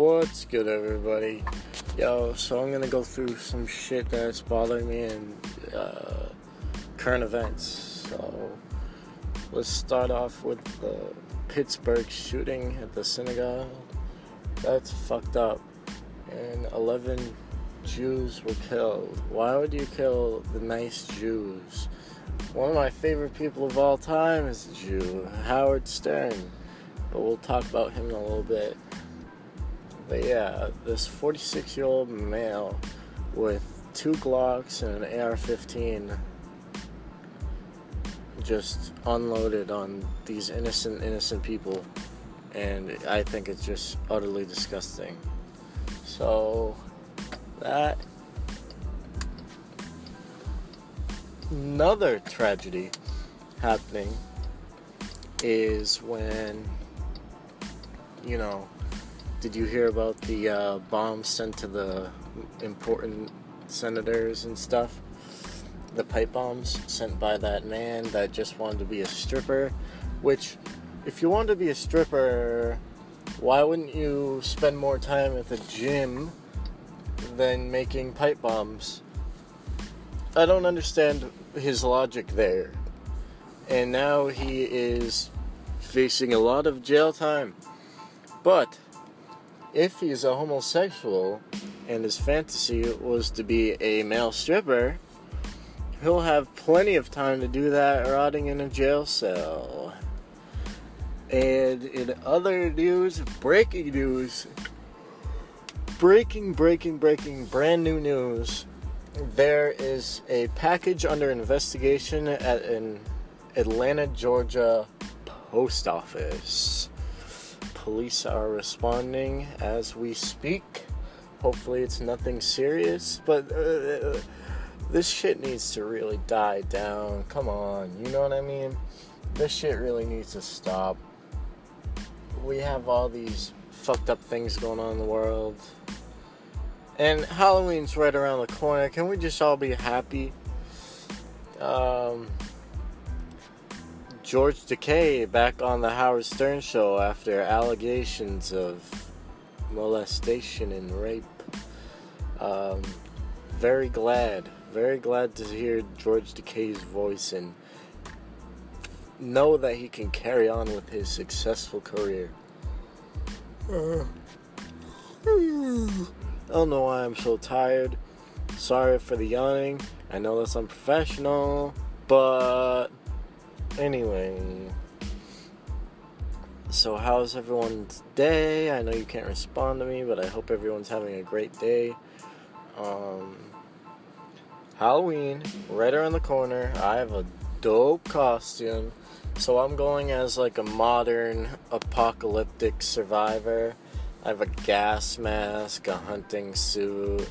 What's good, everybody? Yo, so I'm gonna go through some shit that's bothering me in uh, current events. So let's start off with the Pittsburgh shooting at the synagogue. That's fucked up. And 11 Jews were killed. Why would you kill the nice Jews? One of my favorite people of all time is a Jew, Howard Stern. But we'll talk about him in a little bit. But yeah, this 46 year old male with two Glocks and an AR 15 just unloaded on these innocent, innocent people. And I think it's just utterly disgusting. So, that. Another tragedy happening is when, you know, did you hear about the uh, bombs sent to the important senators and stuff? The pipe bombs sent by that man that just wanted to be a stripper. Which, if you wanted to be a stripper, why wouldn't you spend more time at the gym than making pipe bombs? I don't understand his logic there. And now he is facing a lot of jail time. But if he's a homosexual and his fantasy was to be a male stripper, he'll have plenty of time to do that rotting in a jail cell. And in other news, breaking news, breaking, breaking, breaking, brand new news. There is a package under investigation at an Atlanta, Georgia post office police are responding as we speak. Hopefully, it's nothing serious, but uh, this shit needs to really die down. Come on, you know what I mean? This shit really needs to stop. We have all these fucked up things going on in the world. And Halloween's right around the corner. Can we just all be happy? Um, George Takei back on the Howard Stern show after allegations of molestation and rape. Um, very glad, very glad to hear George Takei's voice and know that he can carry on with his successful career. I don't know why I'm so tired. Sorry for the yawning. I know that's unprofessional, but Anyway, so how's everyone's day? I know you can't respond to me, but I hope everyone's having a great day. Um, Halloween, right around the corner. I have a dope costume. So I'm going as like a modern apocalyptic survivor. I have a gas mask, a hunting suit,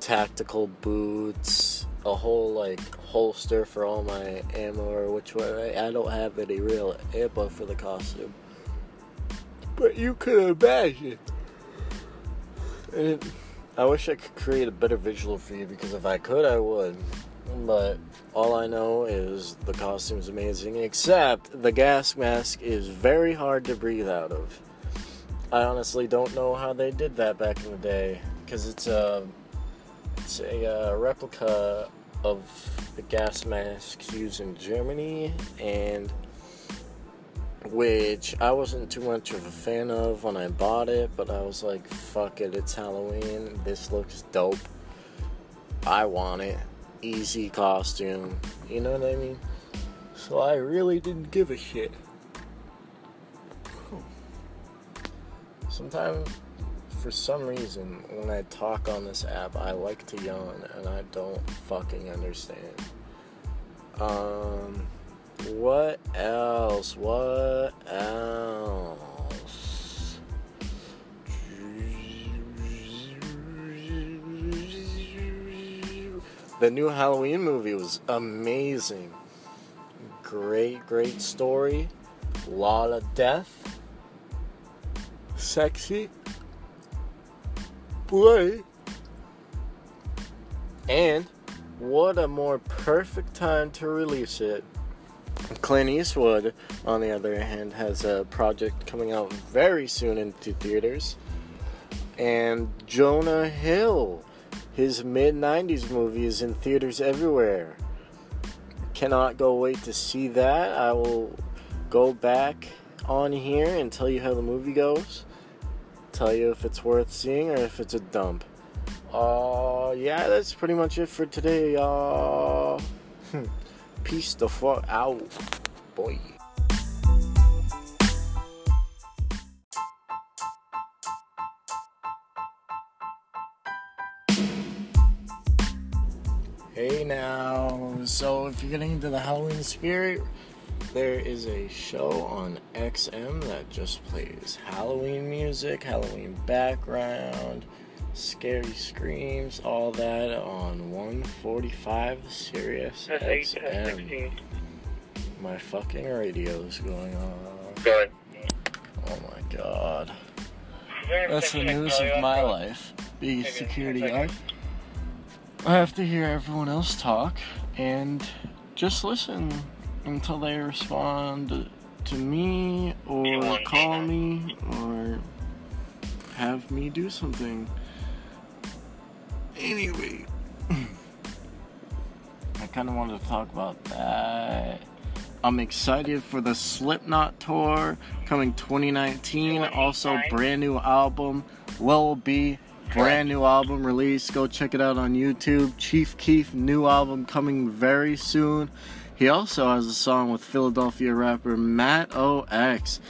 tactical boots, a whole like holster for all my ammo or which way I don't have any real ammo for the costume. But you could imagine. And I wish I could create a better visual for you because if I could, I would. But all I know is the costume is amazing, except the gas mask is very hard to breathe out of. I honestly don't know how they did that back in the day because it's a it's a uh, replica of the gas masks used in Germany, and which I wasn't too much of a fan of when I bought it, but I was like, fuck it, it's Halloween. This looks dope. I want it. Easy costume. You know what I mean? So I really didn't give a shit. Sometimes for some reason, when I talk on this app, I like to yawn, and I don't fucking understand. Um, what else? What else? The new Halloween movie was amazing. Great, great story. Lot of death. Sexy play. And what a more perfect time to release it. Clint Eastwood, on the other hand, has a project coming out very soon into theaters. And Jonah Hill, his mid 90s movie, is in theaters everywhere. Cannot go wait to see that. I will go back on here and tell you how the movie goes. Tell you if it's worth seeing or if it's a dump. Uh, yeah, that's pretty much it for today, y'all. Peace the fuck out, boy. Hey now, so if you're getting into the Halloween spirit, there is a show on XM that just plays Halloween music, Halloween background, scary screams, all that on 145 Sirius XM. My fucking radio is going on. Good. Oh my god. That's the news of my life. Being a security guard. I have to hear everyone else talk and just listen until they respond to me or call me or have me do something. Anyway, I kind of wanted to talk about that. I'm excited for the Slipknot tour coming 2019. Also, brand new album, Lil B brand new album release. Go check it out on YouTube. Chief Keef new album coming very soon. He also has a song with Philadelphia rapper Matt OX.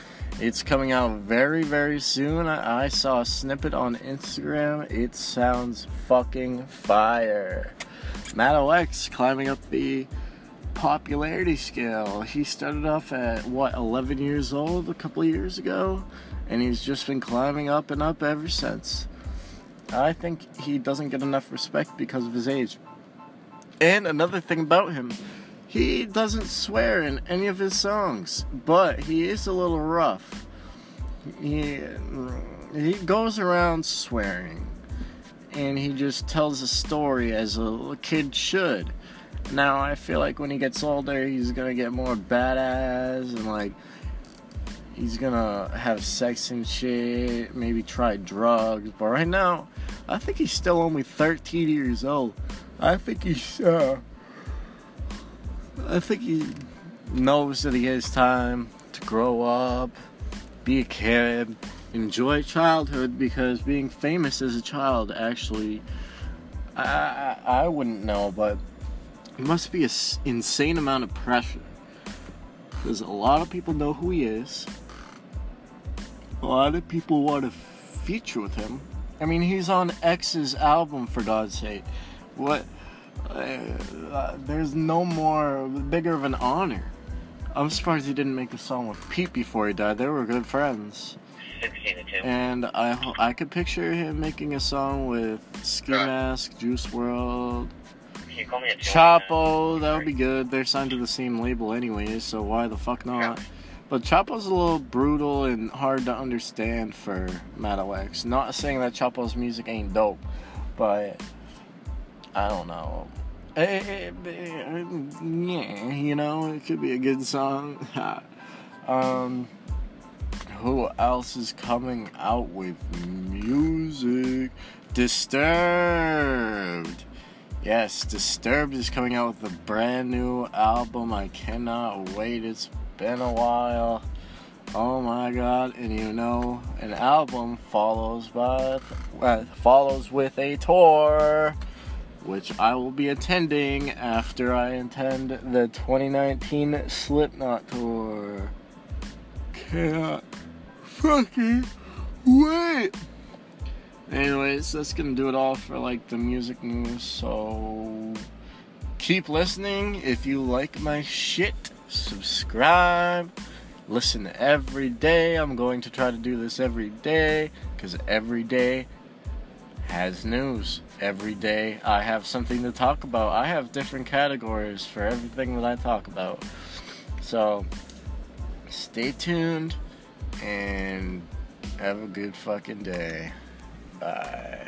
It's coming out very, very soon. I, saw a snippet on Instagram. It sounds fucking fire. Matt OX climbing up the popularity scale. He started off at what 11 years old a couple years ago, and he's just been climbing up and up ever since. I think he doesn't get enough respect because of his age. And another thing about him, he doesn't swear in any of his songs, but he is a little rough. He he goes around swearing, and he just tells a story as a kid should. Now I feel like when he gets older, he's gonna get more badass and like he's gonna have sex and shit, maybe try drugs. But right now, I think he's still only 13 years old. I think he's, uh, I think he knows that he has time to grow up, be a kid, enjoy childhood because being famous as a child actually, I, I, I wouldn't know, but it must be an insane amount of pressure. Because a lot of people know who he is a lot of people want to feature with him. I mean, he's on X's album for God's sake. What? Uh, there's no more bigger of an honor. I'm surprised he didn't make a song with Pete before he died. They were good friends. And I I could picture him making a song with Ski Mask, Juice WRLD, Chapo. That would be good. They're signed to the same label anyways, so why the fuck not? But Chapo's a little brutal and hard to understand for X. Not saying that Chapo's music ain't dope, but I don't know. Eh, eh, eh, yeah, you know, it could be a good song. um, who else is coming out with music? Disturbed. Yes, Disturbed is coming out with a brand new album. I cannot wait. It's been a while. Oh my god, and you know, an album follows by uh, follows with a tour which I will be attending after I attend the 2019 Slipknot tour. Can't fucking wait. Anyways, that's gonna do it all for like the music news. So keep listening if you like my shit subscribe, listen every day. I'm going to try to do this every day because every day has news. Every day I have something to talk about. I have different categories for everything that I talk about. So stay tuned and have a good fucking day. Bye.